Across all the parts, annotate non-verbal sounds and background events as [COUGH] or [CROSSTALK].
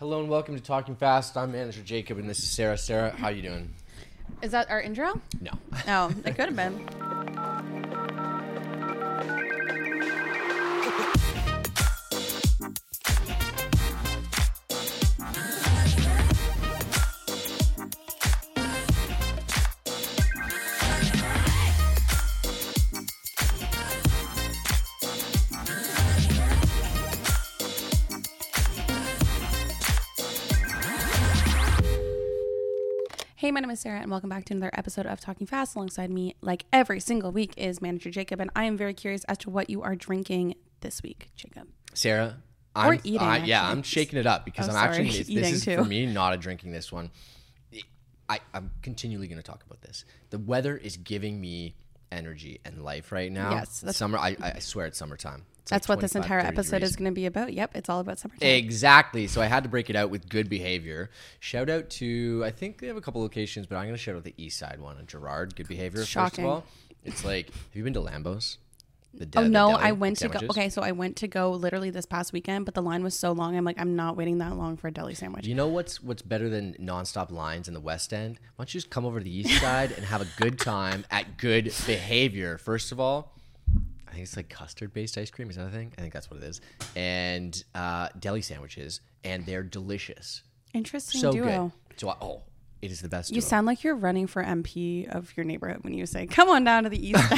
Hello and welcome to Talking Fast. I'm manager Jacob and this is Sarah. Sarah, how you doing? Is that our intro? No. No, it could have been. [LAUGHS] Hey, my name is Sarah, and welcome back to another episode of Talking Fast. Alongside me, like every single week, is manager Jacob, and I am very curious as to what you are drinking this week, Jacob. Sarah, Or I'm eating, I- yeah. I'm shaking it up because Oh, I'm sorry, actually this, [LAUGHS] this eating is too. for me not a drinking this one. I, I'm continually going to talk about this. The weather is giving me energy and life right now. Yes, that's- summer. I, I swear it's summertime. It's like That's what this entire episode degrees. is going to be about. Yep, it's all about summertime. Exactly. So I had to break it out with good behavior. Shout out to I think they have a couple locations, but I'm going to shout out the East Side one, Gerrard. Good behavior. First Shocking. of all, it's like have you been to Lambo's? The Oh de- no, I went to go. Okay, so I went to go literally this past weekend, but the line was so long. I'm like, I'm not waiting that long for a deli sandwich. You know what's what's better than nonstop lines in the West End? Why don't you just come over to the East Side and have a good time at good behavior? First of all, I think it's like custard based ice cream. Is that a thing? I think that's what it is. And uh, deli sandwiches, and they're delicious. Interesting So duo. good. So I, oh, it is the best. You sound like you're running for MP of your neighborhood when you say, "Come on down to the east."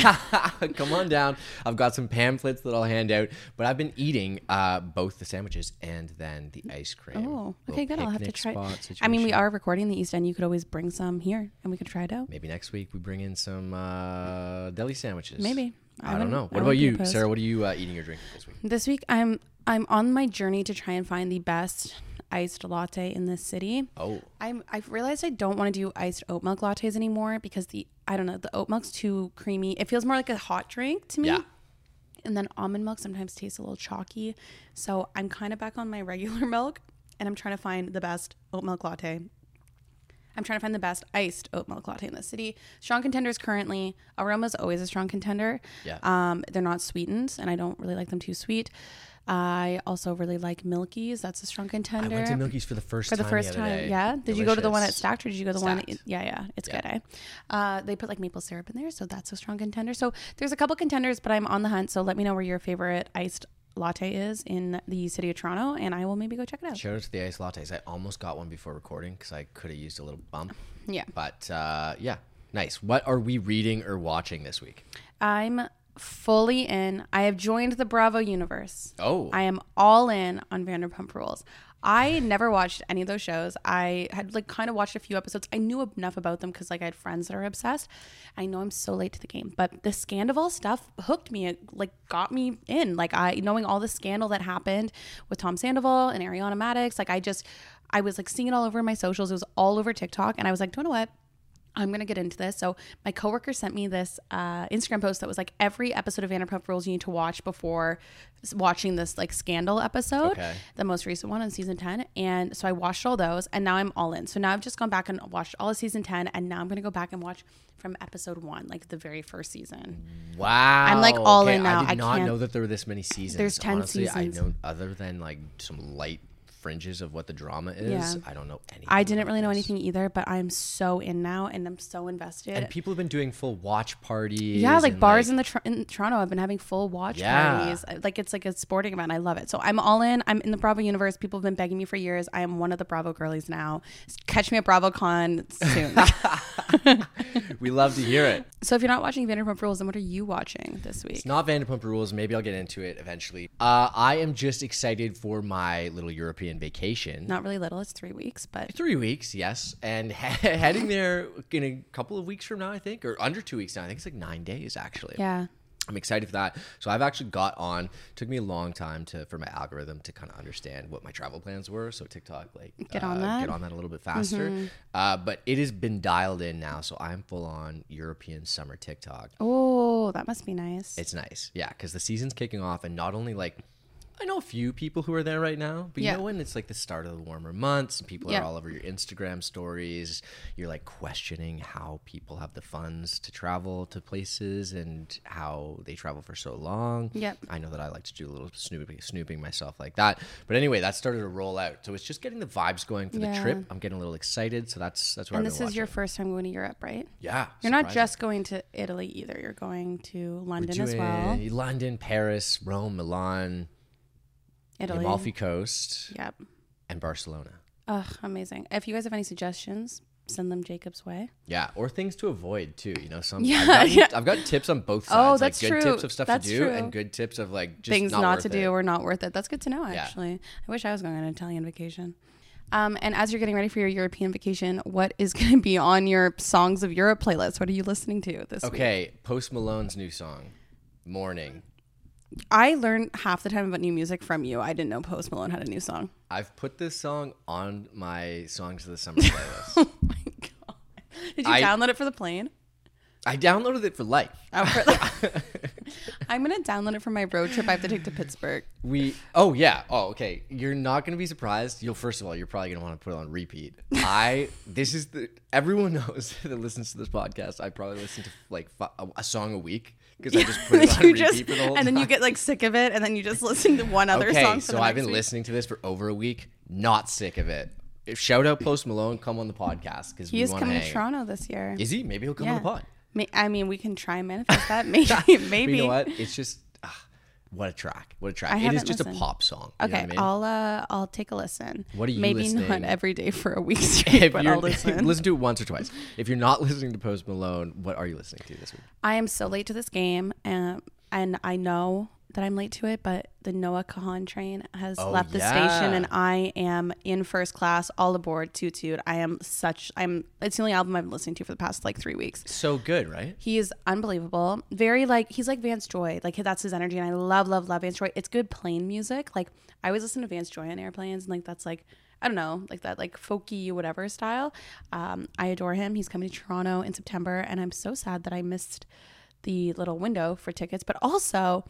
End." [LAUGHS] Come on down. I've got some pamphlets that I'll hand out, but I've been eating uh, both the sandwiches and then the ice cream. oh, okay, good. I'll have to try. I mean, we are recording the East End. You could always bring some here, and we could try it out. Maybe next week we bring in some uh, deli sandwiches. Maybe. I, I don't know. What about you, opposed. Sarah? What are you uh, eating or drinking this week? This week, I'm I'm on my journey to try and find the best iced latte in this city. Oh, I'm I've realized I don't want to do iced oat milk lattes anymore because the I don't know the oat milk's too creamy. It feels more like a hot drink to me. yeah. And then almond milk sometimes tastes a little chalky. So I'm kind of back on my [LAUGHS] regular milk and I'm trying to find the best oat milk latte. I'm trying to find the best iced oat milk latte in the city. Strong contenders currently. Aroma is always a strong contender. Yeah. Um, they're not sweetened, and I don't really like them too sweet. I also really like Milky's. That's a strong contender. I went to Milky's for the first for the time first other time. day. Yeah. Did you go to the one at Delicious. Stacked or did you go to the one? Stacked. Yeah, yeah. It's Yeah. good, eh? Uh, they put like maple syrup in there, so that's a strong contender. So there's a couple contenders, but I'm on the hunt. So let me know where your favorite iced latte is in the city of Toronto, and I will maybe go check it out. Shout out to the ice lattes. I almost got one before recording because I could have used a little bump. Yeah. But uh, yeah, nice. What are we reading or watching this week? I'm fully in. I have joined the Bravo universe. Oh. I am all in on Vanderpump Rules. I never watched any of those shows. I had like kind of watched a few episodes. I knew enough about them because like I had friends that are obsessed. I know I'm so late to the game, but the Scandoval stuff hooked me. It like got me in. Like I knowing all the scandal that happened with Tom Sandoval and Ariana Madix. Like I just I was like seeing it all over my socials. It was all over TikTok, and I was like, do you know what? I'm gonna get into this. So my coworker sent me this uh, Instagram post that was like every episode of Vanderpump Rules you need to watch before watching this like scandal episode, Okay. the most recent one in season ten. And so I watched all those, and now I'm all in. So now I've just gone back and watched all of season ten, and now I'm gonna go back and watch from episode one, like the very first season. Wow. I'm, like, all Okay, in now. I did not can't- know that there were this many seasons. There's 10 Honestly, seasons. I know other than like some light fringes of what the drama is. Yeah. I don't know anything. I didn't really know anything either, but I'm so in now, and I'm so invested. And people have been doing full watch parties. Yeah, like bars in the tr- in Toronto have been having full watch Yeah. parties. Uh, Like it's like a sporting event. I love it. So I'm all in. I'm in the Bravo universe. People have been begging me for years. I am one of the Bravo girlies now. Catch me at BravoCon soon. [LAUGHS] [LAUGHS] we love to hear it. so if you're not watching Vanderpump Rules, then what are you watching this week? It's not Vanderpump Rules. Maybe I'll get into it eventually. Uh, I am just excited for my little European vacation. Not really little. It's three weeks, but Three weeks, yes, and [LAUGHS] he- heading there in a couple of weeks from now, I think, or under two weeks now. I think it's like nine days actually. yeah. I'm excited for that. So I've actually got on. Took me a long time to for my algorithm to kind of understand what my travel plans were. So TikTok, like, Get on uh, that. Mm-hmm. get on that a little bit faster. Uh, but it has been dialed in now, so I'm full on European summer TikTok. Oh, that must be nice. It's nice, yeah, because the season's kicking off, and not only like. I know a few people who are there right now, but you know when it's like the start of the warmer months, and people Yeah. are all over your Instagram stories. You're like questioning how people have the funds to travel to places and how they travel for so long. Yep. I know that I like to do a little snooping, snooping myself like that. But anyway, that started to roll out, so it's just getting the vibes going for the trip. I'm getting a little excited, so that's that's where and I've this is your first time going to Europe, right? yeah. You're not just going to Italy either. You're going to London as well. London, Paris, Rome, Milan, the Italy. Amalfi Coast, Yep. and Barcelona. Ugh, amazing. If you guys have any suggestions, send them Jacob's way. Yeah, or things to avoid too. You know, some Yeah, I've, gotten, yeah. I've got tips on both sides. Oh, like that's good true. tips of stuff That's to do true. and good tips of like just things not, not, worth to it. do or not worth it. That's good to know, actually. I wish I was going on an Italian vacation. Um, and as you're getting ready for your European vacation, what is [LAUGHS] going to be on your Songs of Europe playlist? What are you listening to this week? Okay, Post Malone's new song, "Mourning." I learned half the time about new music from you. I didn't know Post Malone had a new song. I've put this song on my songs of the summer playlist. [LAUGHS] Oh my god! Did you I- download it for the plane? I downloaded it for life. Oh, for the- [LAUGHS] [LAUGHS] I'm gonna download it for my road trip I have to take to Pittsburgh. We oh yeah oh okay you're not gonna be surprised you'll first of all you're probably gonna want to put it on repeat I this is the everyone knows that listens to this podcast I probably listen to like fi- a, a song a week because I just [LAUGHS] put it on you repeat just for the whole and then you get like sick of it, and then you just [LAUGHS] listen to one other okay song. So I've been week. listening to this for over a week not sick of it If- shout out Post Malone come on the podcast because He we is coming hang. to Toronto this year. is he maybe he'll come on the pod I mean, we can try and manifest that. Maybe, [LAUGHS] But maybe. you know what it's just what a track what a track I it is just a pop song Okay, I mean? I'll uh, I'll take a listen. What are you Maybe not every day for a week [LAUGHS] straight, but I'll [LAUGHS] listen. listen to it once or twice. If you're not listening to Post Malone, what are you listening to this week? I am so late to this game, um, and I know that I'm late to it. But the Noah Kahan train has Oh, left the yeah. station, and I am in first class, all aboard, toot. I am such. I'm. It's the only album I've been listening to for the past like three weeks. So good, right? He is unbelievable. Very like he's like Vance Joy. Like that's his energy, and I love, love, love Vance Joy. It's good plane music. Like I always listen to Vance Joy on airplanes, and like that's like I don't know, like that like folky whatever style. Um, I adore him. He's coming to Toronto in September, and I'm so sad that I missed the little window for tickets. But also,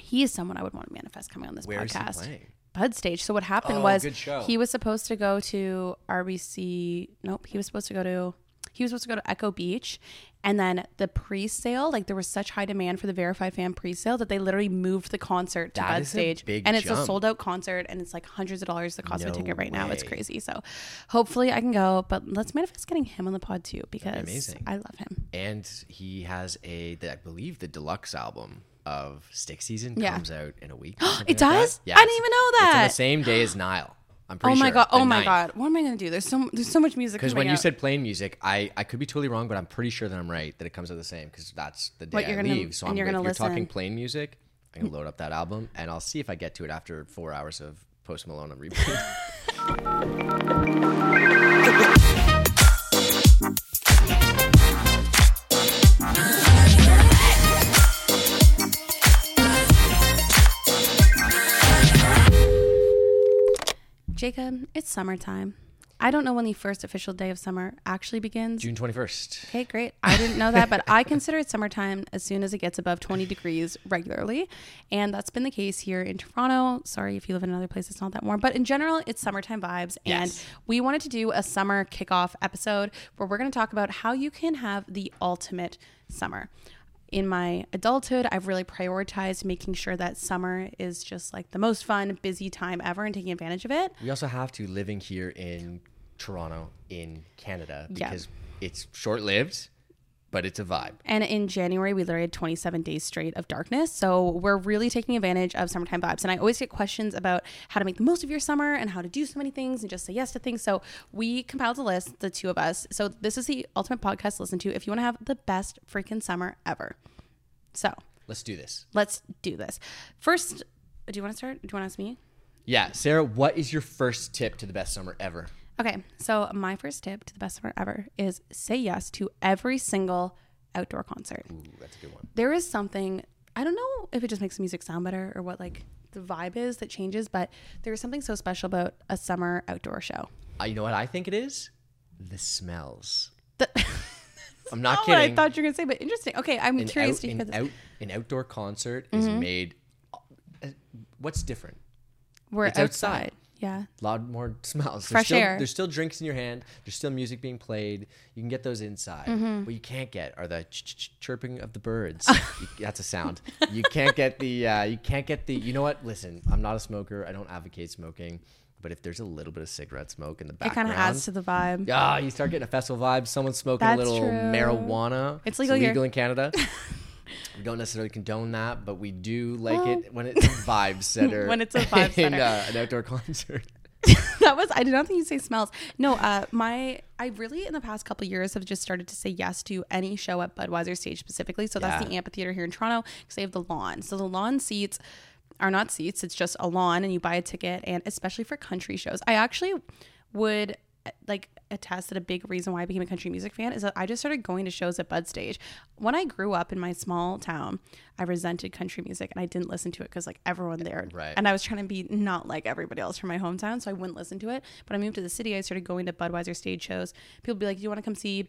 he is someone I would want to manifest coming on this Where is he podcast. playing? Bud Stage. So what happened Oh, was good show. he was supposed to go to RBC. Nope, he was supposed to go to he was supposed to go to Echo Beach, and then the pre-sale, like there was such high demand for the Verify Fan pre-sale that they literally moved the concert to That Bud is a Stage, big and it's a jump. sold-out concert, and it's like hundreds of dollars the cost of a No ticket right now. It's way. crazy. So hopefully I can go, but let's manifest getting him on the pod too because amazing. I love him. And he has a, the, I believe, the deluxe album of Stick Season Yeah. comes out in a week. [GASPS] It like does? I didn't even know It's on that. the same day as [GASPS] Niall. I'm pretty Oh my sure, god! Oh my 9th. god! What am I gonna do? There's so there's so much music. Because when you out. said plane music, I, I could be totally wrong, but I'm pretty sure that I'm right that it comes out the same because that's the day What, I gonna- leave. So I'm you're if gonna you're talking listen. plane music, I'm gonna load up that album and I'll see if I get to it after four hours of Post Malone on repeat. [LAUGHS] [LAUGHS] Jacob, it's summertime. I don't know when the first official day of summer actually begins. June 21st. Okay, great. I didn't know that, but I consider it summertime as soon as it gets above 20 degrees regularly. And that's been the case here in Toronto. Sorry if you live in another place, it's not that warm. But in general, it's summertime vibes. And Yes. we wanted to do a summer kickoff episode where we're going to talk about how you can have the ultimate summer. In my adulthood, I've really prioritized making sure that summer is just like the most fun, busy time ever and taking advantage of it. We also have to living here in Toronto in Canada Yeah. because it's short lived, but it's a vibe. And in January, we literally had 27 days straight of darkness. So we're really taking advantage of summertime vibes. And I always get questions about how to make the most of your summer and how to do so many things and just say yes to things. So we compiled a list, the two of us. So this is the ultimate podcast to listen to if you want to have the best freaking summer ever. So Let's do this. let's do this. First, do you want to start? Do you want to ask me? Yeah, Sarah, what is your first tip to the best summer ever? Okay, so my first tip to the best summer ever is say yes to every single outdoor concert. Ooh, that's a good one. there is something I don't know if it just makes the music sound better or what like the vibe is that changes, but there is something so special about a summer outdoor show. Uh, you know what I think it is? The smells. The- [LAUGHS] I'm not Not what kidding. I thought you were gonna say, but interesting. Okay, I'm an, curious out, to hear an, this. Mm-hmm. out, an outdoor concert is made. uh, What's different? We're outside. outside. Yeah. A lot more [LAUGHS] smells. There's Fresh still, air. There's still drinks in your hand. There's still music being played. You can get those inside. Mm-hmm. What you can't get are the ch- ch- ch- chirping of the birds. [LAUGHS] You- that's a sound. You can't get the. Uh, you can't get the. You know what? Listen, I'm not a smoker. I don't advocate smoking. But if there's a little bit of cigarette smoke in the background, It kind of adds to the vibe. yeah, you start getting a festival vibe. Someone's smoking That's a little true. marijuana. It's legal here. in Canada. [LAUGHS] we don't necessarily condone that, but we do like it when it's a vibe [LAUGHS] setter. When it's a vibe [LAUGHS] setter. uh, an outdoor [LAUGHS] concert. that was I did not think you say smells. No, uh my I really in the past couple of years have just started to say yes to any show at Budweiser stage specifically. So that's Yeah. the amphitheater here in Toronto because they have the lawn. So the lawn seats are not seats, it's just a lawn and you buy a ticket and especially for country shows. I actually would like attest that a big reason why I became a country music fan is that I just started going to shows at Bud Stage. When I grew up in my small town, I resented country music and I didn't listen to it because like everyone there Right. and I was trying to be not like everybody else from my hometown, so I wouldn't listen to it. But I moved to the city. I started going to Budweiser stage shows. People would be like, "Do you want to come see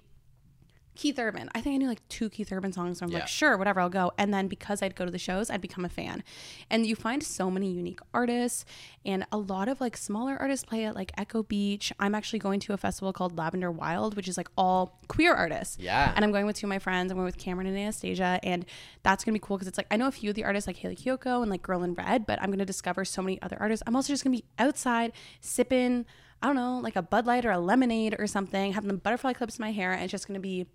Keith Urban?" I think I knew like two Keith Urban songs. So I'm Yeah. like, "Sure, whatever, I'll go." And then because I'd go to the shows, I'd become a fan. And you find so many unique artists, and a lot of like smaller artists play at like Echo Beach. I'm actually going to a festival called Lavender Wild, which is like all queer artists. Yeah. And I'm going with two of my friends. I'm going with Cameron and Anastasia, and that's gonna be cool because it's like I know a few of the artists like Hayley Kiyoko and like Girl in Red, but I'm gonna discover so many other artists. I'm also just gonna be outside sipping, I don't know, like a Bud Light or a lemonade or something, having the butterfly clips in my hair, and it's just gonna be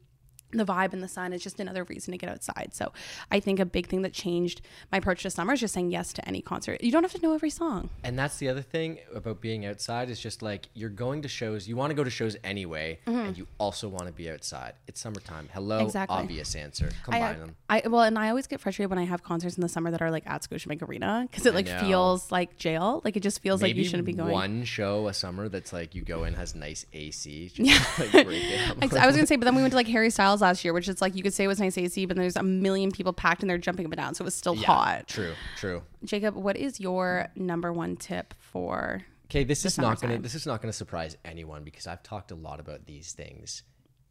the vibe and the sun is just another reason to get outside. So I think a big thing that changed my approach to summer is just saying yes to any concert. You don't have to know every song. And that's the other thing about being outside is just like you're going to shows. You want to go to shows anyway, and you also want to be outside. It's summertime. Hello, Mm-hmm. Exactly. obvious answer. I, Combine them. I well, and I always get frustrated when I have concerts in the summer that are like at Scotiabank Arena because it like feels like jail. Like it just feels like you shouldn't be going. one show a summer that's like you go in has nice AC. [LAUGHS] Just like I was gonna say, but then we went to like Harry Styles last year, which is like you could say it was nice AC, but there's a million people packed and they're jumping up and down, so it was still Yeah, hot. True, true. Jacob, what is your number one tip for? Okay, this is not gonna this is not gonna surprise anyone because I've talked a lot about these things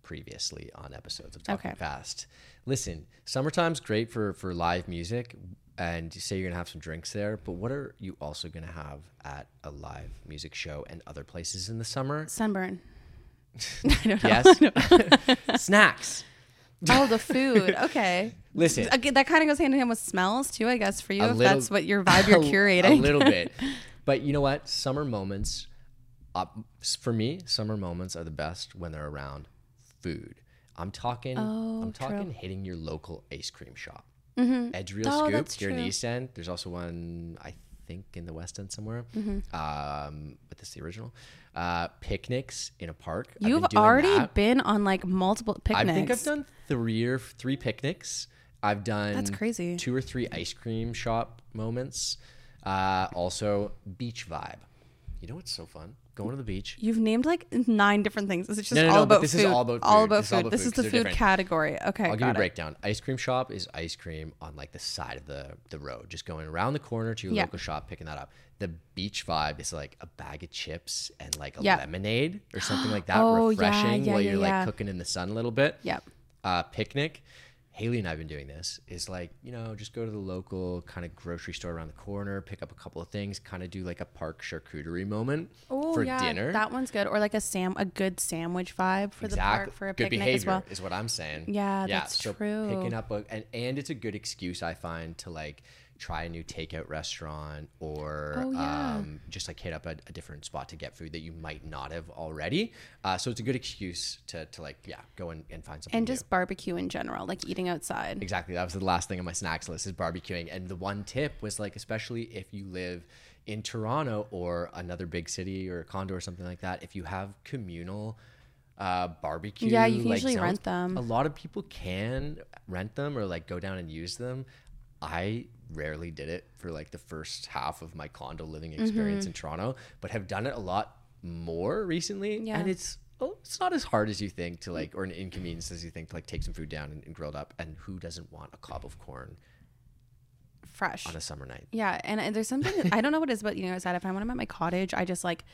previously on episodes of Talking Okay. Fast. Listen, summertime's great for for live music, and you say you're gonna have some drinks there, but what are you also gonna have at a live music show and other places in the summer? Sunburn. [LAUGHS] I don't know. Yes, [LAUGHS] [LAUGHS] snacks. Oh, the food. Okay. Listen, Okay, that kind of goes hand in hand with smells too, I guess, for you, A if little- that's what your vibe you're curating. A little bit. But you know what? Summer moments, uh, for me, summer moments are the best when they're around food. I'm talking. Oh, I'm talking true. hitting your local ice cream shop. Ed's Real Oh, Scoop here in the. East End. There's also one I think in the West End somewhere. Mm-hmm. Um, but this is the original. Uh, picnics in a park. I've You've been already that. been on like multiple picnics. I think I've done three or three picnics. I've done That's crazy. Two or three ice cream shop moments. Uh, also beach vibe. You know what's so fun? Going to the beach. You've named like nine different things. This is just No, no, all no, about this food. is all about All food. about This is all food. about This food is 'cause the food different. category. Okay, I'll give you a breakdown. Ice cream shop is ice cream on like the side of the the road, just going around the corner to your Yeah. local shop, picking that up. The beach vibe is like a bag of chips and like a Yeah. lemonade or [GASPS] something like that, Oh, refreshing yeah, while you're yeah. like cooking in the sun a little bit. Yep. Uh, picnic. Haley and I've been doing this. Is like you know just go to the local kind of grocery store around the corner, pick up a couple of things, kind of do like a park charcuterie moment Oh, for yeah, dinner. That one's good. Or like a sam, a good sandwich vibe for the park for a good picnic behavior as well. is what I'm saying. Yeah, that's so true. Picking up a and, and it's a good excuse I find to like try a new takeout restaurant or Oh, yeah. um, just like hit up a, a different spot to get food that you might not have already. Uh, so it's a good excuse to, to like yeah go and, and find something And new. just barbecue in general, like eating outside. Exactly. That was the last thing on my snacks list is barbecuing. And the one tip was like, especially if you live in Toronto or another big city or a condo or something like that, if you have communal uh, barbecue, Yeah, you can like, usually zones, rent them. A lot of people can rent them or like go down and use them. I rarely did it for like the first half of my condo living Mm-hmm. experience in Toronto, but have done it a lot more recently. Yeah. And it's oh, it's not as hard as you think to like, or an inconvenience as you think to like take some food down and, and grill it up. And who doesn't want a cob of corn Fresh. on a summer night? Yeah, and, and there's something I don't know what it is about eating outside. If I want to at my cottage, I just like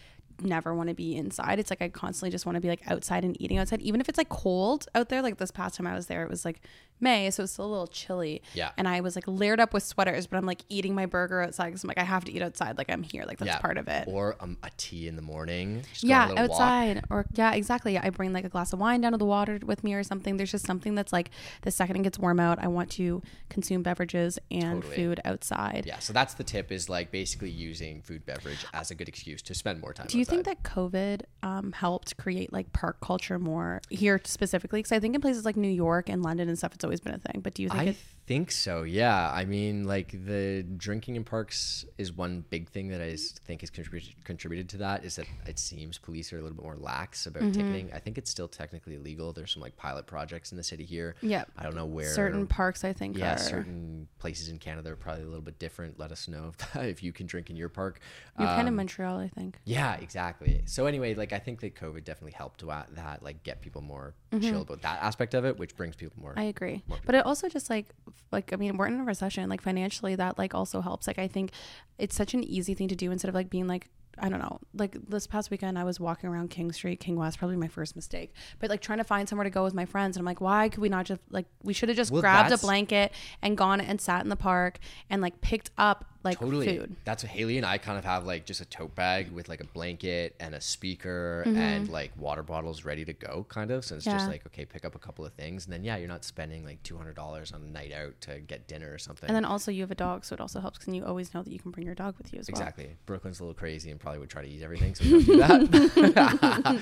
never want to be inside. It's like I constantly just want to be like outside and eating outside, even if it's like cold out there. Like this past time I was there, it was like May, so it's still a little chilly. Yeah. and I was like layered up with sweaters, but I'm like eating my burger outside because I'm like I have to eat outside. Like I'm here, like that's part of it. Or um, a tea in the morning. Just go on a yeah, little walk. outside or yeah, exactly. I bring like a glass of wine down to the water with me or something. There's just something that's like the second it gets warm out, I want to consume beverages and Totally. food outside. Yeah, so that's the tip is like basically using food beverage as a good excuse to spend more time. Do you think that COVID um, helped create like park culture more here specifically? Because I think in places like New York and London and stuff, it's always been a thing. But do you think I it? Think so. Yeah. I mean, like the drinking in parks is one big thing that I think has contributed contributed to that. Is that it seems police are a little bit more lax about Mm-hmm. ticketing. I think it's still technically illegal. There's some like pilot projects in the city here. Yeah. I don't know where Certain parks, I think, Yeah, are. certain places in Canada are probably a little bit different. Let us know if, [LAUGHS] if you can drink in your park. You're kind of Um, Montreal, I think. yeah, exactly. So anyway, like I think that COVID definitely helped that, like get people more chill about that aspect of it, which brings people more. Mm-hmm. I agree. But it also just like like I mean, we're in a recession. Like financially that like also helps. Like I think it's such an easy thing to do instead of like being like I don't know. Like this past weekend I was walking around King Street, King West, probably my first mistake. But like trying to find somewhere to go with my friends and I'm like, why could we not just like we should have just Well, grabbed a blanket and gone and sat in the park and like picked up like totally. food. That's what Haley and I kind of have like just a tote bag with like a blanket and a speaker and like water bottles ready to go, kind of. So it's just Mm-hmm. Like okay, pick up a couple of things, and then yeah, you're not spending like two hundred dollars on a night out to get dinner or something. And then also you have a dog, so it also helps because you always know that you can bring your dog with you as well. Exactly. Brooklyn's a little crazy and probably would try to eat everything, so don't do that. [LAUGHS]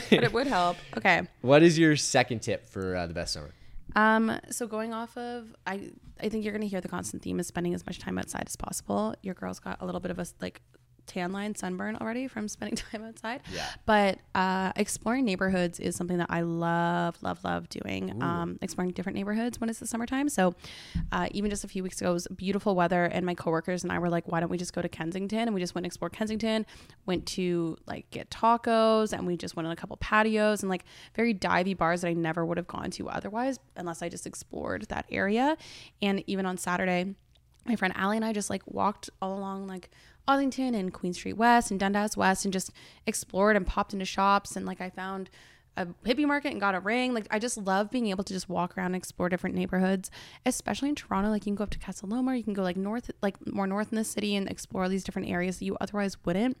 [LAUGHS] but it would help. Okay. what is your second tip for uh, the best summer? Um, so going off of, I I think you're gonna hear the constant theme is spending as much time outside as possible. Your girl's got a little bit of a like tan line sunburn already from spending [LAUGHS] time outside. Yeah. But uh, exploring neighborhoods is something that I love, love, love doing. Um, exploring different neighborhoods when it's the summertime. So uh, even just a few weeks ago, it was beautiful weather, and my coworkers and I were like, "Why don't we just go to Kensington?" And we just went and explored Kensington. Went to like get tacos, and we just went on a couple patios and like very divey bars that I never would have gone to otherwise, unless I just explored that area. And even on Saturday my friend Allie and I just like walked all along like Ossington and Queen Street West and Dundas West and just explored and popped into shops and like I found a hippie market and got a ring. Like I just love being able to just walk around and explore different neighborhoods, especially in Toronto. Like you can go up to Casa Loma, you can go like north, like more north in the city and explore these different areas that you otherwise wouldn't.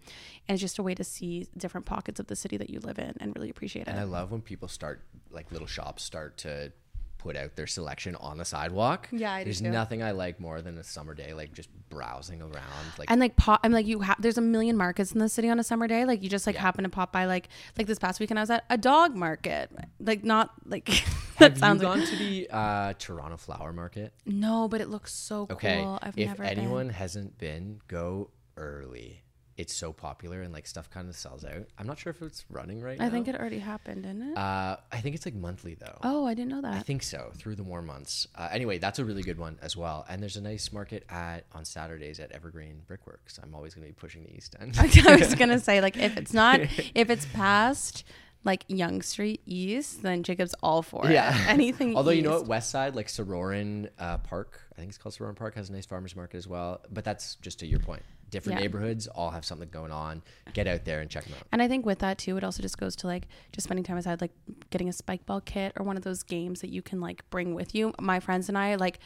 And it's just a way to see different pockets of the city that you live in and really appreciate it. And I love when people start, like little shops start to put out their selection on the sidewalk. Yeah, I do There's too. nothing I like more than a summer day, like just browsing around. Like, and like pop i'm like you have there's a million markets in the city on a summer day like you just like happen to pop by like like this past weekend i was at a dog market like not like [LAUGHS] that have you sounds gone to the uh, Toronto Flower Market? no but it looks so Okay. cool i've if never anyone been hasn't been, go early. It's so popular and like stuff kind of sells out. I'm not sure if it's running right now. I think it already happened, didn't it? Uh, I think it's like monthly though. oh, I didn't know that. I think so through the warm months. Uh, anyway, that's a really good one as well. And there's a nice market at on Saturdays at Evergreen Brickworks. I'm always going to be pushing the East End. [LAUGHS] I was gonna [LAUGHS] say like if it's not if it's past like Yonge Street East, then Jacob's all for it. Yeah. [LAUGHS] Anything. Although you know east. what, West Side, like Sorauren uh, Park, I think it's called Sorauren Park, has a nice farmers market as well. But that's just to your point. Different Yeah. neighborhoods all have something going on. Get out there and check them out. And I think with that too, it also just goes to like just spending time outside, like getting a spike ball kit or one of those games that you can like bring with you. My friends and I like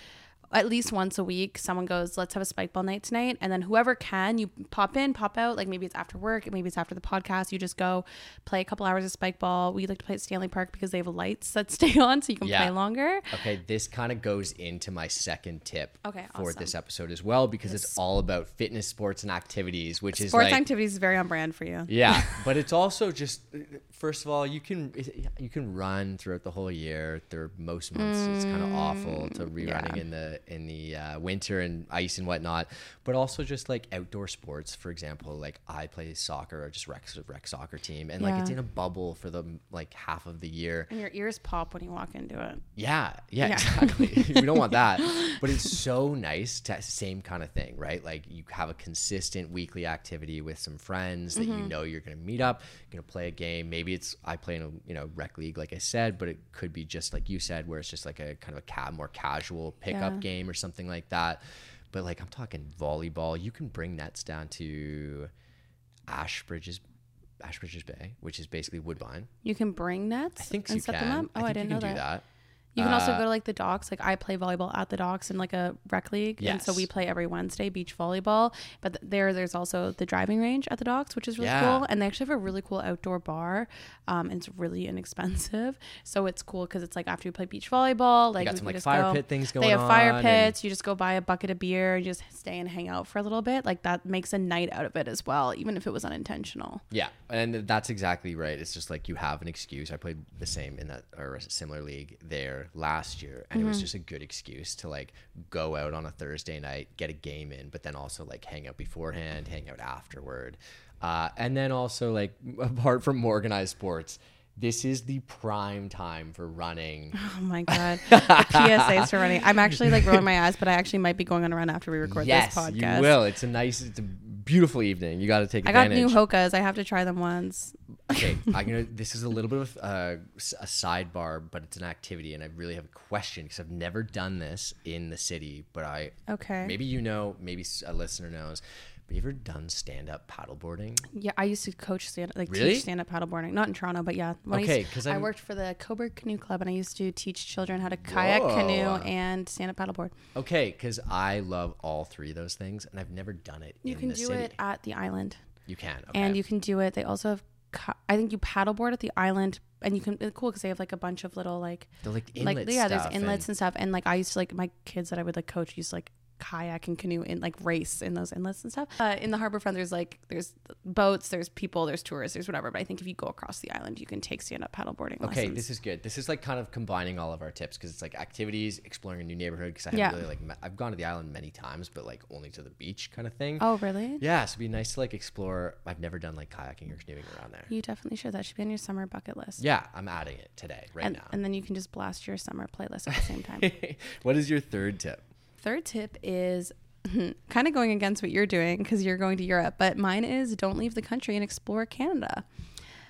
at least once a week, someone goes, "Let's have a spike ball night tonight," and then whoever can, you pop in, pop out. Like maybe it's after work, maybe it's after the podcast. You just go play a couple hours of spike ball. We like to play at Stanley Park because they have lights that [LAUGHS] stay on, so you can Yeah. play longer. Okay, this kind of goes into my second tip Okay, for awesome. this episode as well because it's all about fitness, sports, and activities, which is Sports like activities is very on brand for you. Yeah, [LAUGHS] but it's also just uh, first of all, you can you can run throughout the whole year. There most months it's kind of mm, awful to rerunning yeah. in the in the uh, winter and ice and whatnot. But also just like outdoor sports, for example, like I play soccer or just rec rec soccer team, and like it's in a bubble for the like half of the year. And your ears pop when you walk into it. Yeah, yeah, Yeah. exactly. [LAUGHS] we don't want that. [LAUGHS] But it's so nice to same kind of thing, right? Like you have a consistent weekly activity with some friends that Mm-hmm. you know you're going to meet up, you're going to play a game. Maybe it's I play in a, you know, rec league like I said, but it could be just like you said where it's just like a kind of a ca- more casual pickup Yeah. game or something like that. But like I'm talking volleyball, you can bring nets down to Ashbridges Ashbridges Bay, which is basically Woodbine. You can bring nets I think and you set can. them up. Oh, I, think didn't you know can that. that. You can also Uh, go to like the docks. Like I play volleyball at the docks in like a rec league, and so we play every Wednesday beach volleyball. But th- there, there's also the driving range at the docks, which is really Yeah. cool. And they actually have a really cool outdoor bar, um, and it's really [LAUGHS] inexpensive. So it's cool because it's like after you play beach volleyball, like got we some, can like, just fire go- pit things They going have fire and- pits. You just go buy a bucket of beer, and just stay and hang out for a little bit. Like that makes a night out of it as well, even if it was unintentional. Yeah, and that's exactly right. It's just like you have an excuse. I played the same in that or a similar league there last year, and it was just a good excuse to like go out on a Thursday night, get a game in, but then also like hang out beforehand, hang out afterward, uh, and then also like [LAUGHS] apart from organized sports. This is the prime time for running. [LAUGHS] Oh my god, [LAUGHS] the PSAs for running. I'm actually like rolling my eyes, but I actually might be going on a run after we record yes, this podcast. you will. It's a nice, it's a beautiful evening. You got to take I got new Hokas. I have to try them once. okay, [LAUGHS] I'm gonna. This is a little bit of a, s- a sidebar, but it's an activity, and I really have a question because I've never done this in the city. But I Okay. maybe you know, maybe a listener knows. But you ever done stand up paddleboarding? Yeah, I used to coach stand like Really? teach stand up paddleboarding. Not in Toronto, but yeah. When I Okay, 'cause I I'm- worked for the Cobourg Canoe Club, and I used to teach children how to kayak, canoe, and stand up paddleboard. Okay, because I love all three of those things, and I've never done it. You can do city. it at the island, You can. Okay. and you can do it. They also have. I think you paddleboard at the island, and you can. It's cool because they have like a bunch of little like the like like yeah, there's inlets and- and, stuff, and like I used to like my kids that I would like coach used to like kayak and canoe in like race in those inlets and stuff. Uh, in the harbor front, there's like there's boats, there's people, there's tourists, there's whatever. But I think if you go across the island, you can take stand up paddleboarding Okay, lessons. this is good. This is like kind of combining all of our tips because it's like activities, exploring a new neighborhood. Because I haven't Yeah. really like I've gone to the island many times, but like only to the beach kind of thing. oh really? Yeah, so it'd be nice to like explore. I've never done like kayaking or canoeing around there. You definitely should. That should be on your summer bucket list. Yeah, I'm adding it today, right and, now. and then you can just blast your summer playlist at the same time. [LAUGHS] what is your third tip? Third tip is [LAUGHS] kind of going against what you're doing because you're going to Europe, but mine is don't leave the country and explore Canada.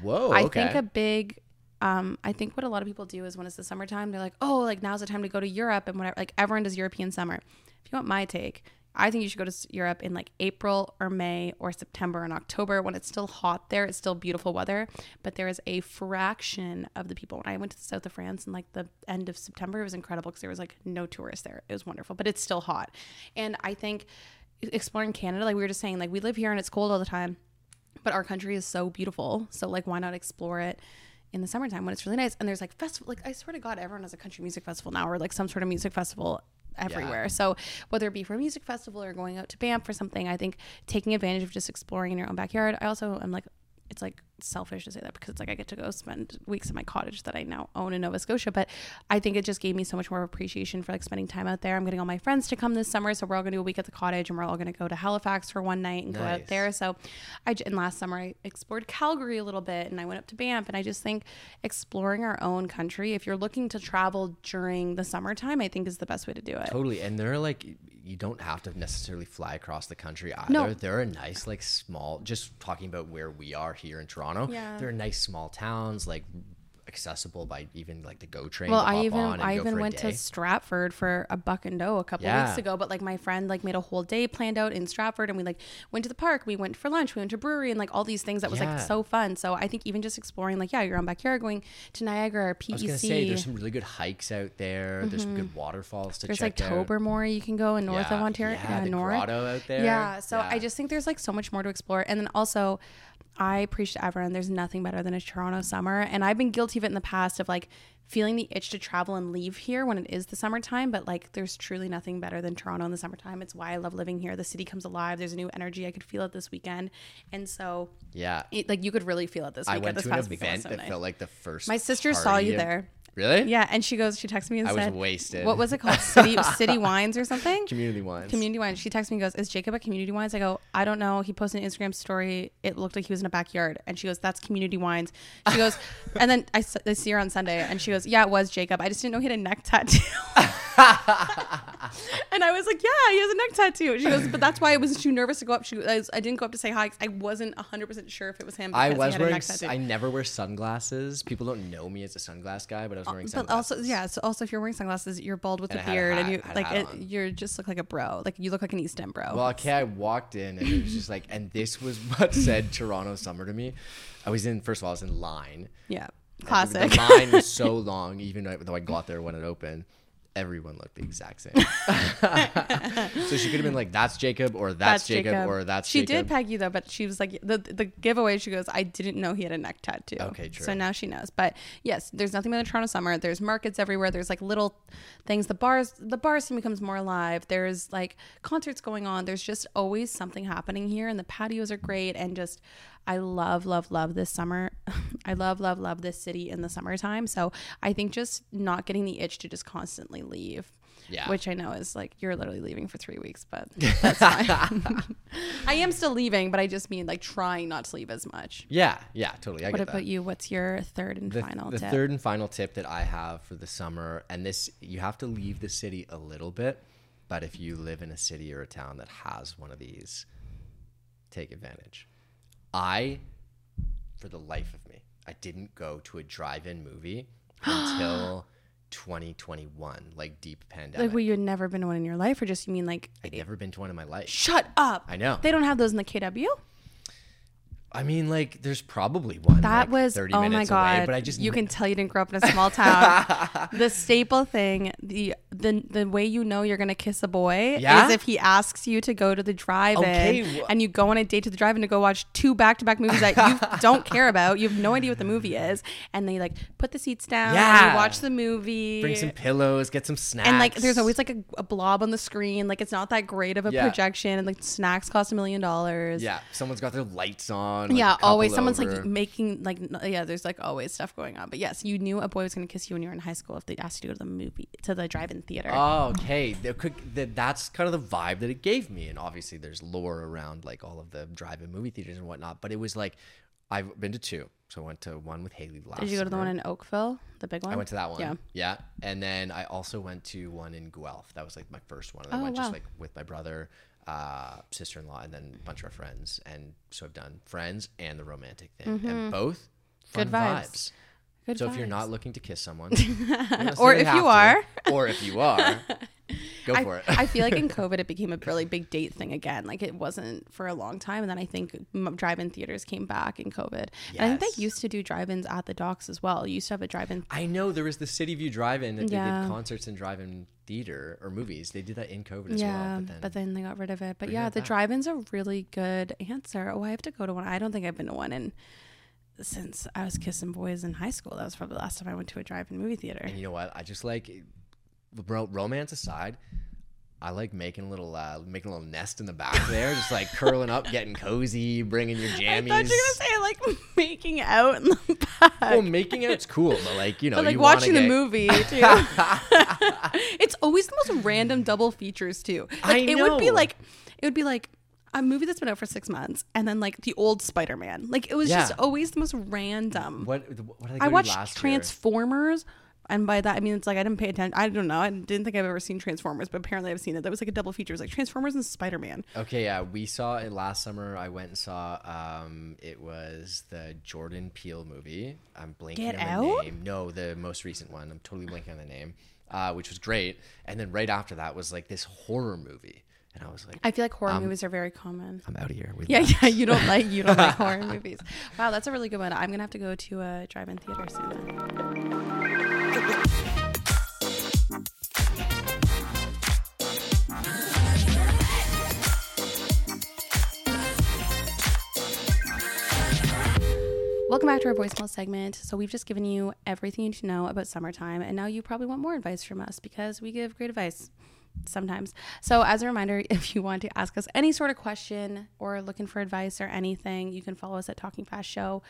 Whoa, I okay. think a big um, I think what a lot of people do is when it's the summertime, they're like, oh, like now's the time to go to Europe and whatever. Like everyone does European summer. If you want my take, I think you should go to Europe in like April or May or September and October when it's still hot there. It's still beautiful weather, but there is a fraction of the people. When I went to the south of France in like the end of September, it was incredible because there was like no tourists there. It was wonderful, but it's still hot. And I think exploring Canada, like we were just saying, like we live here and it's cold all the time but our country is so beautiful so like why not explore it in the summertime when it's really nice and there's like festival like i swear to god everyone has a country music festival now or like some sort of music festival everywhere. So whether it be for a music festival or going out to banff for something i think taking advantage of just exploring in your own backyard. I also am like it's like selfish to say that because it's like I get to go spend weeks in my cottage that I now own in Nova Scotia. But I think it just gave me so much more appreciation for like spending time out there. I'm getting all my friends to come this summer, so we're all gonna do a week at the cottage, and we're all gonna go to Halifax for one night and go out there. So I and last summer I explored Calgary a little bit, and I went up to Banff, and I just think exploring our own country. If you're looking to travel during the summertime, I think is the best way to do it. Totally. And they're like, you don't have to necessarily fly across the country either. No. They're nice, like, small, just talking about where we are here in Toronto. Yeah. They're nice small towns, like, accessible by even like the GO train. Well, I even I even went to. Stratford for a buck and doe a couple Yeah. weeks ago. But like my friend like made a whole day planned out in Stratford, and we like went to the park. We went for lunch. We went to brewery and like all these things that was Yeah. like so fun. So I think even just exploring like yeah, your own backyard, going to Niagara or PEC. I was gonna say there's some really good hikes out there. There's some good waterfalls to Mm-hmm. There's like check out. Tobermory you can go in north of Ontario. yeah, the north. grotto out there. Yeah. So I just think there's like so much more to explore. And then also, I preach to everyone there's nothing better than a Toronto summer. And I've been guilty of it in the past of like feeling the itch to travel and leave here when it is the summertime. But like, there's truly nothing better than Toronto in the summertime. It's why I love living here. The city comes alive. There's a new energy. I could feel it this weekend. And so, Yeah. it, like, you could really feel it this weekend. I went this to an past weekend event that felt like the first. My sister saw you of- there. Really? Yeah, and she goes, she texts me and says [LAUGHS] I was wasted. What was it called? City [LAUGHS] City Wines or something? Community wines. Community Wines. She texts me and goes, Is Jacob at Community Wines? I go, I don't know. He posted an Instagram story. It looked like he was in a backyard. And she goes, That's Community Wines. She goes, [LAUGHS] and then I see her on Sunday and she goes, Yeah, it was Jacob. I just didn't know he had a neck tattoo. [LAUGHS] and I was like, Yeah, he has a neck tattoo. She goes, But that's why I was too nervous to go up. She I, was- I didn't go up to say hi. I wasn't 100% sure if it was him. I was wearing, neck tattoo. I never wear sunglasses. People don't know me as a sunglass guy, but I was wearing but sunglasses. also yeah so also if you're wearing sunglasses you're bald with And a I had a beard and you like it, you're just look like a bro like you look like an east end bro Well, okay, I walked in and it was just like, and this was what said Toronto [LAUGHS] summer to me. I was in, first of all, I was in line. yeah classic The line was so [LAUGHS] long, even though I got there when it opened. Everyone looked the exact same. [LAUGHS] so she could have been like, "That's Jacob," or "That's, Jacob, or "That's she Jacob." did peg you though but she was like the the giveaway she goes i didn't know he had a neck tattoo Okay, true. so now she knows but yes there's nothing but the toronto summer there's markets everywhere there's like little things the bars the bar scene becomes more alive there's like concerts going on there's just always something happening here and the patios are great and just i love love love this summer [LAUGHS] i love love love this city in the summertime so i think just not getting the itch to just constantly leave Yeah. which I know is like you're literally leaving for three weeks, but that's fine. [LAUGHS] [LAUGHS] I am still leaving, but I just mean like trying not to leave as much. Yeah, yeah, totally. I What about that. you? What's your third and the, final the tip? third and final tip that I have for the summer, and this you have to leave the city a little bit, but if you live in a city or a town that has one of these, take advantage. I, for the life of me, I didn't go to a drive-in movie [GASPS] until 2021, like deep pandemic. like, well, you had never been to one in your life, or just you mean like, I'd never been to one in my life. shut up? I know. They don't have those in the KW. I mean, like, there's probably one That like, was 30 oh my god! away, but I just you can tell you didn't grow up in a small town. [LAUGHS] the staple thing, the the the way you know you're gonna kiss a boy Yeah? is if he asks you to go to the drive-in Okay, wh- and you go on a date to the drive-in to go watch two back-to-back movies that you [LAUGHS] don't care about. You have no idea what the movie is, and they like put the seats down. and Yeah. you watch the movie. bring some pillows, get some snacks, and like there's always like a, a blob on the screen like it's not that great of a Yeah. projection and like snacks cost a million dollars Yeah, someone's got their lights on. Like, yeah always someone's over. like making like yeah there's like always stuff going on but yes you knew a boy was going to kiss you when you were in high school if they asked you to go to the movie to the drive-in theater Oh, okay. There could, that, that's kind of the vibe that it gave me. And obviously, there's lore around like all of the drive-in movie theaters and whatnot. But it was like, I've been to two. So I went to one with Haley last. did you go to the summer. one in oakville the big one I went to that one. yeah Yeah. And then I also went to one in Guelph. That was like my first one. And I Oh, went just like with my brother, uh, sister in law, and then a bunch of our friends. And so I've done friends and the romantic thing. And both fun Mm-hmm. Good vibes. vibes. Good so if you're not looking to kiss someone, [LAUGHS] [LAUGHS] Or if you are, to. or if you are, go I, for it. I feel like in [LAUGHS] COVID it became a really big date thing again. Like it wasn't for a long time, and then I think drive-in theaters came back in COVID. And I think they used to do drive-ins at the docks as well. You used to have a drive-in. I know there was the City View Drive-In that they did concerts and drive-in theater or movies. They did that in COVID as yeah, well. But then, they got rid of it. But yeah, the back. drive-in's a really good answer. Oh, I have to go to one. I don't think I've been to one in since I was kissing boys in high school. That was probably the last time I went to a drive-in movie theater. and you know what? I just like ro- romance aside. I like making a little uh, making a little nest in the back there, just like curling up, getting cozy, bringing your [LAUGHS] I jammies. thought you were gonna say I like [LAUGHS] making out in the [LAUGHS] back. Well, making out's cool, but like you know, but like you watching the get- movie [LAUGHS] too. it's always the most random double features too. Like, I It would be like it would be like a movie that's been out for six months, and then like the old Spider Man. Like it was just always the most random. What what did I, watched last year? And by that I mean it's like I didn't pay attention. I don't know. I didn't think I've ever seen Transformers, but apparently I've seen it. That was like a double feature. It was like Transformers and Spider Man. Okay, yeah, we saw it last summer. I went and saw. Um, it was the Jordan Peele movie. I'm blanking Get on the Out? name. No, the most recent one. I'm totally blanking on the name, uh, which was great. And then right after that was like this horror movie, and I was like, I feel like horror movies are very common. I'm out of here. Yeah, that. yeah. You don't like you don't like [LAUGHS] horror movies. Wow, that's a really good one. I'm gonna have to go to a drive-in theater soon. Welcome back to our voicemail segment. So we've just given you everything you need to know about summertime, and now you probably want more advice from us because we give great advice sometimes. So as a reminder, [LAUGHS] if you want to ask us any sort of question or looking for advice or anything, you can follow us at Talking Fast Show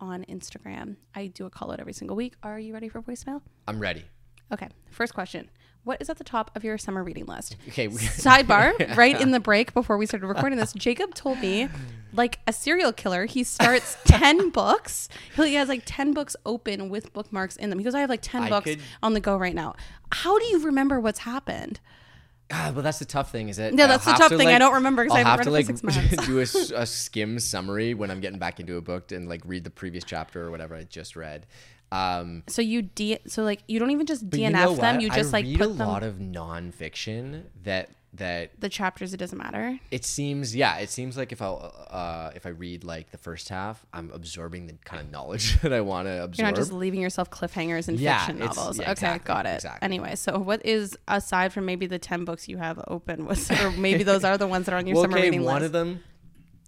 on Instagram. I do a call out every single week. Are you ready for voicemail? I'm ready. Okay. First question. What is at the top of your summer reading list? Okay, Sidebar, [LAUGHS] right in the break before we started recording this, Jacob told me, [LAUGHS] like a serial killer, he starts [LAUGHS] 10 books. He has like 10 books open with bookmarks in them. He goes, I have like 10 I books could- on the go right now. How do you remember what's happened? Ah, well, that's the tough thing, is it? Yeah, I'll that's the tough to, thing. I don't remember 'cause I I'll haven't read to like six [LAUGHS] months. do a a, skim summary when I'm getting back into a book and like read the previous chapter or whatever I just read. Um, So you D so like you don't even just DNF you know them, you just I like read put a them lot of nonfiction that that the chapters it doesn't matter. it seems yeah it seems like if I uh, if I read like the first half I'm absorbing the kind of knowledge [LAUGHS] that I want to absorb. You're not just leaving yourself cliffhangers in Yeah, fiction novels. yeah, okay, exactly, got it. exactly. Anyway, so what is aside from maybe the ten books you have open, [LAUGHS] was or maybe those are the ones that are on your well, summer okay, reading one list? of them,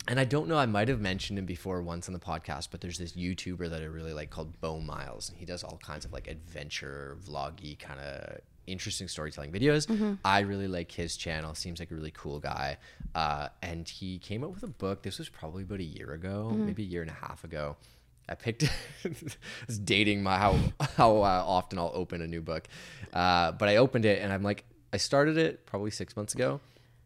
and I don't know, I might have mentioned him before once on the podcast, but there's this YouTuber that I really like called Beau Miles, and he does all kinds of like adventure vloggy kind of interesting storytelling videos. Mm-hmm. I really like his channel. Seems like a really cool guy. Uh, and he came out with a book. This was probably about a year ago, Mm-hmm. maybe a year and a half ago. I picked [LAUGHS] it's dating my how how uh, often I'll open a new book, uh, but I opened it and I'm like I started it probably six months ago,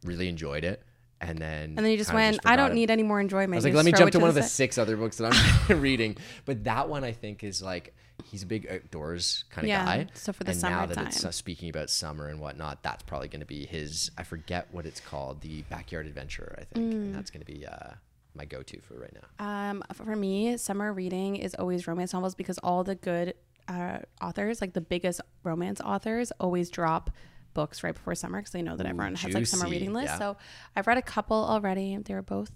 really enjoyed it, and then and then you just went, I don't it. need any more enjoyment. I was like, let me jump to one of the six other books that I'm [LAUGHS] reading, but that one I think is like he's a big outdoors kind of Yeah, guy. so for the and now that it's uh, speaking about summer and whatnot, that's probably going to be his. I forget what it's called, the backyard adventure, I think, Mm. and that's going to be uh, my go-to for right now. Um, for me, summer reading is always romance novels because all the good uh, authors, like the biggest romance authors, always drop books right before summer because they know that everyone has like summer reading lists. yeah. So I've read a couple already. They were both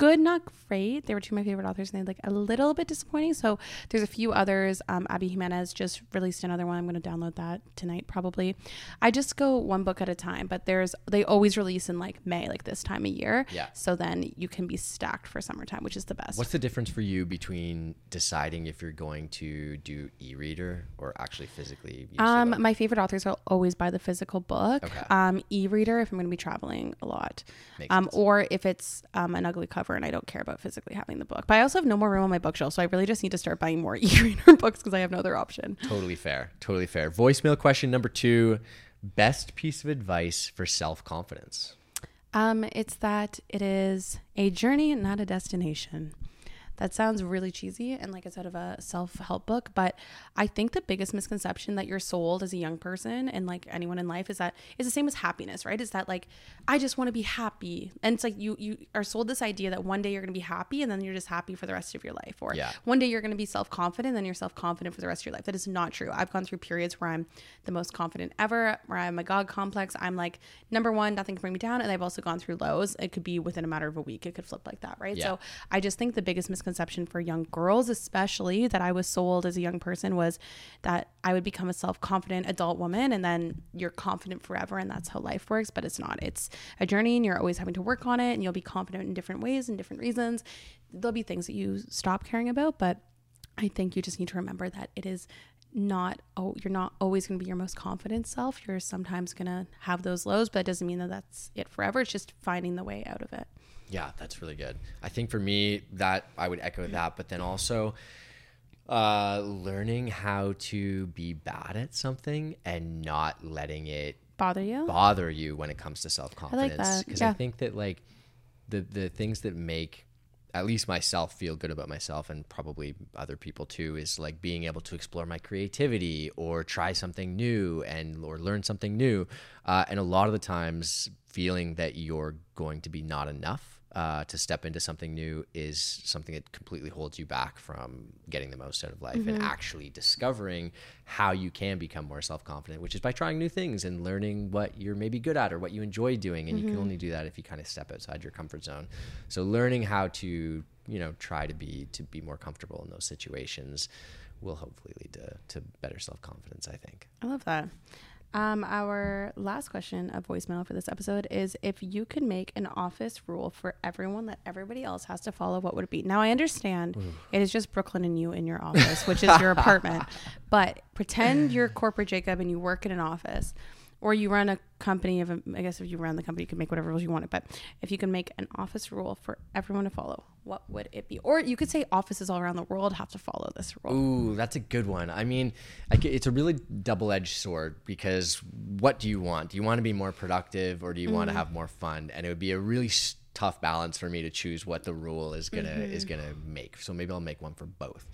good, not great. They were two of my favorite authors, and they're like a little bit disappointing. So there's a few others. Um, Abby Jimenez just released another one. I'm going to download that tonight probably. I just go one book at a time, but there's they always release in like May, like this time of year. Yeah. So then you can be stacked for summertime, which is the best. What's the difference for you between deciding if you're going to do e-reader or actually physically? Um, my favorite authors will always buy the physical book. Okay. Um, e-reader if I'm going to be traveling a lot, Makes um, sense. or if it's um, an ugly cover and I don't care about physically having the book. But I also have no more room on my bookshelf, so I really just need to start buying more [LAUGHS] e-reader books because I have no other option. Totally fair. Totally fair. Voicemail question number two: Best piece of advice for self-confidence. Um, it's that it is a journey, not a destination. That sounds really cheesy and like it's out of a self help book, but I think the biggest misconception that you're sold as a young person and like anyone in life is that it's the same as happiness, right? Is that like I just want to be happy, and it's like you you are sold this idea that one day you're going to be happy and then you're just happy for the rest of your life, or Yeah. one day you're going to be self confident, and then you're self confident for the rest of your life. That is not true. I've gone through periods where I'm the most confident ever, where I'm a God complex. I'm like number one, nothing can bring me down, and I've also gone through lows. It could be within a matter of a week. It could flip like that, right? Yeah. So I just think the biggest misconception for young girls, especially that I was sold as a young person, was that I would become a self confident adult woman and then you're confident forever and that's how life works. But it's not. It's a journey and you're always having to work on it and you'll be confident in different ways and different reasons. There'll be things that you stop caring about, but I think you just need to remember that it is not oh you're not always going to be your most confident self you're sometimes going to have those lows but it doesn't mean that that's it forever it's just finding the way out of it Yeah, that's really good. I think for me that I would echo that, but then also uh, learning how to be bad at something and not letting it Bother you? bother you when it comes to self confidence. Because I yeah. think that like the the things that make at least myself feel good about myself and probably other people too is like being able to explore my creativity or try something new and or learn something new uh, and a lot of the times feeling that you're going to be not enough uh, to step into something new is something that completely holds you back from getting the most out of life and actually discovering how you can become more self-confident which is by trying new things and learning what you're maybe good at or what you enjoy doing. And you can only do that if you kind of step outside your comfort zone. So learning how to you know try to be to be more comfortable in those situations will hopefully lead to, to better self-confidence i think. I love that. Um, our last question of voicemail for this episode is if you could make an office rule for everyone that everybody else has to follow, what would it be? Now, I understand it is just Brooklyn and you in your office, which is your [LAUGHS] apartment, but pretend you're corporate Jacob and you work in an office or you run a company of, a, I guess if you run the company, you can make whatever rules you want. But if you can make an office rule for everyone to follow, what would it be? Or you could say offices all around the world have to follow this rule. Ooh, that's a good one. I mean, it's a really double-edged sword because what do you want? Do you want to be more productive or do you want to mm-hmm. have more fun? And it would be a really tough balance for me to choose what the rule is gonna is mm-hmm. gonna make. So maybe I'll make one for both.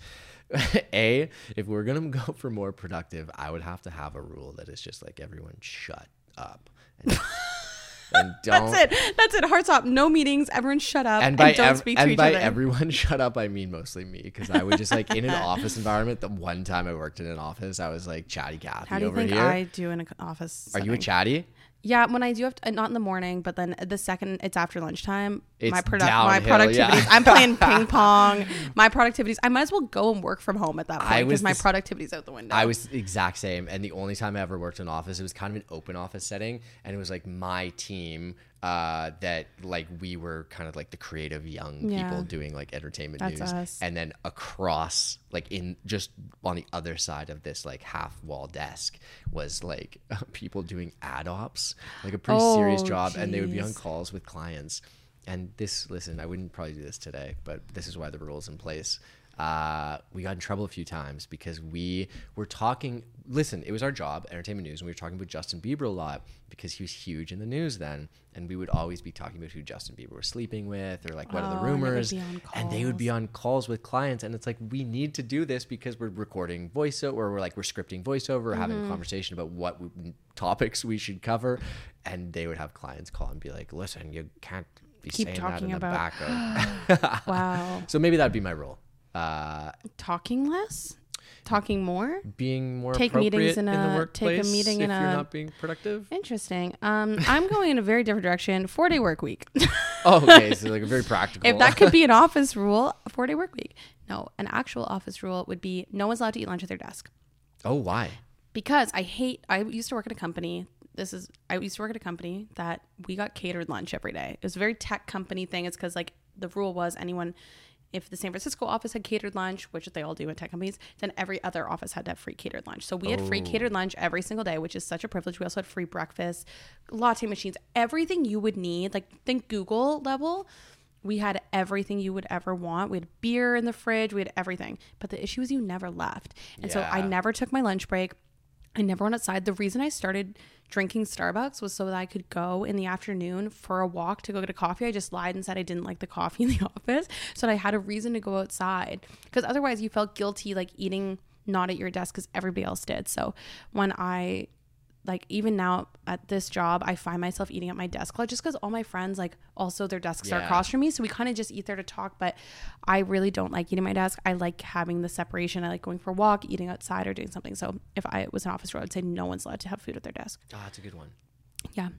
[LAUGHS] a, if we're gonna [LAUGHS] go for more productive, I would have to have a rule that is just like everyone shut up and, [LAUGHS] and don't. That's it. That's it. Hearts up. No meetings. Everyone shut up and and, by, don't ev- speak to and each by other. everyone shut up i mean mostly me because i would just like in an office environment the one time i worked in an office i was like chatty Cathy How do you over think here I do in an office? are you a chatty Yeah, when I do have to, uh, not in the morning, but then the second it's after lunchtime, It's my product, my downhill, yeah. I'm playing ping pong. My productivities. I might as well go and work from home at that point because my this- productivity's out the window. I was the exact same, and the only time I ever worked in an office, it was kind of an open office setting, and it was like my team uh, that like we were kind of like the creative young Yeah. people doing like entertainment That's news, us. and then across like in just on the other side of this like half wall desk was like [LAUGHS] people doing ad ops, like a pretty serious Oh, job, and they would be on calls with clients. And this, listen, I wouldn't probably do this today, but this is why the rule's in place. Uh, we got in trouble a few times because we were talking. Listen, it was our job, entertainment news, and we were talking about Justin Bieber a lot because he was huge in the news then, and we would always be talking about who Justin Bieber was sleeping with or like what are the Oh, and rumors, be and they would be on calls with clients, and it's like we need to do this because we're recording voiceover, or we're like we're scripting voiceover, or having Mm-hmm. a conversation about what we, topics we should cover, and they would have clients call and be like, "Listen, you can't." Be Keep saying that in the about- back of [GASPS] [LAUGHS] wow. so maybe that'd be my rule. Uh, Talking less, talking more. being more Take meetings in in, the a- workplace take a meeting if in you're a- not being productive. Interesting. Um, I'm going in a very different direction. Four day work week. Oh, okay, so like a very [LAUGHS] practical. if that could be an office rule, a four day work week. No, an actual office rule would be no one's allowed to eat lunch at their desk. oh, why? because I hate. I used to work at a company. This is. I used to work at a company that we got catered lunch every day. It was a very tech company thing. It's because like the rule was anyone, if the San Francisco office had catered lunch, which they all do in tech companies, then every other office had to have free catered lunch. So we had free oh. catered lunch every single day, which is such a privilege. We also had free breakfast, latte machines, everything you would need. Like think Google level. We had everything you would ever want. We had beer in the fridge. We had everything. But the issue is you never left. And so I never took my lunch break. I never went outside. The reason I started drinking Starbucks was so that I could go in the afternoon for a walk to go get a coffee. I just lied and said I didn't like the coffee in the [LAUGHS] office. So that I had a reason to go outside. Because otherwise you felt guilty like eating not at your desk because everybody else did. So when I like even now at this job, I find myself eating at my desk lot just because all my friends like also their desks are across from me, so we kind of just eat there to talk. But I really don't like eating my desk. I like having the separation. I like going for a walk, eating outside, or doing something. So if I was an office role, I'd say no one's allowed to have food at their desk. Ah, that's a good one. Yeah.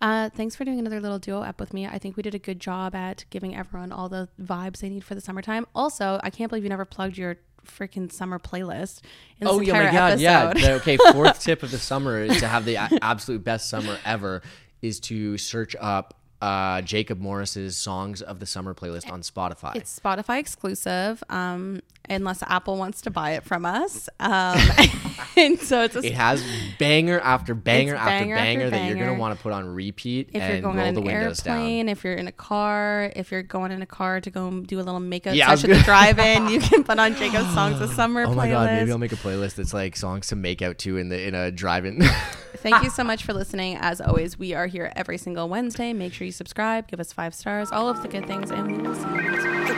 Uh, thanks for doing another little duo up with me. I think we did a good job at giving everyone all the vibes they need for the summertime. Also, I can't believe you never plugged your freaking summer playlist. In this Oh yeah, my entire god, yeah. The- okay, fourth [LAUGHS] tip of the summer is to have the absolute best summer ever is to search up uh, Jacob Morris's songs of the summer playlist on Spotify. It's Spotify exclusive. Um, unless Apple wants to buy it from us. Um, [LAUGHS] and so it's a It has banger after banger after banger after banger, that you're gonna want to put on repeat if and you're going roll on the an windows airplane, down. if you're in a car, if you're going in a car to go do a little makeup Yeah, session at the gonna- drive-in, you can put on Jacob's songs of [GASPS] summer Oh playlist. my god, maybe I'll make a playlist that's like songs to make out to in the in a drive-in. [LAUGHS] Thank you so [LAUGHS] much for listening. As always, we are here every single Wednesday. Make sure you subscribe, give us five stars, all of the good things, and we will see you next week.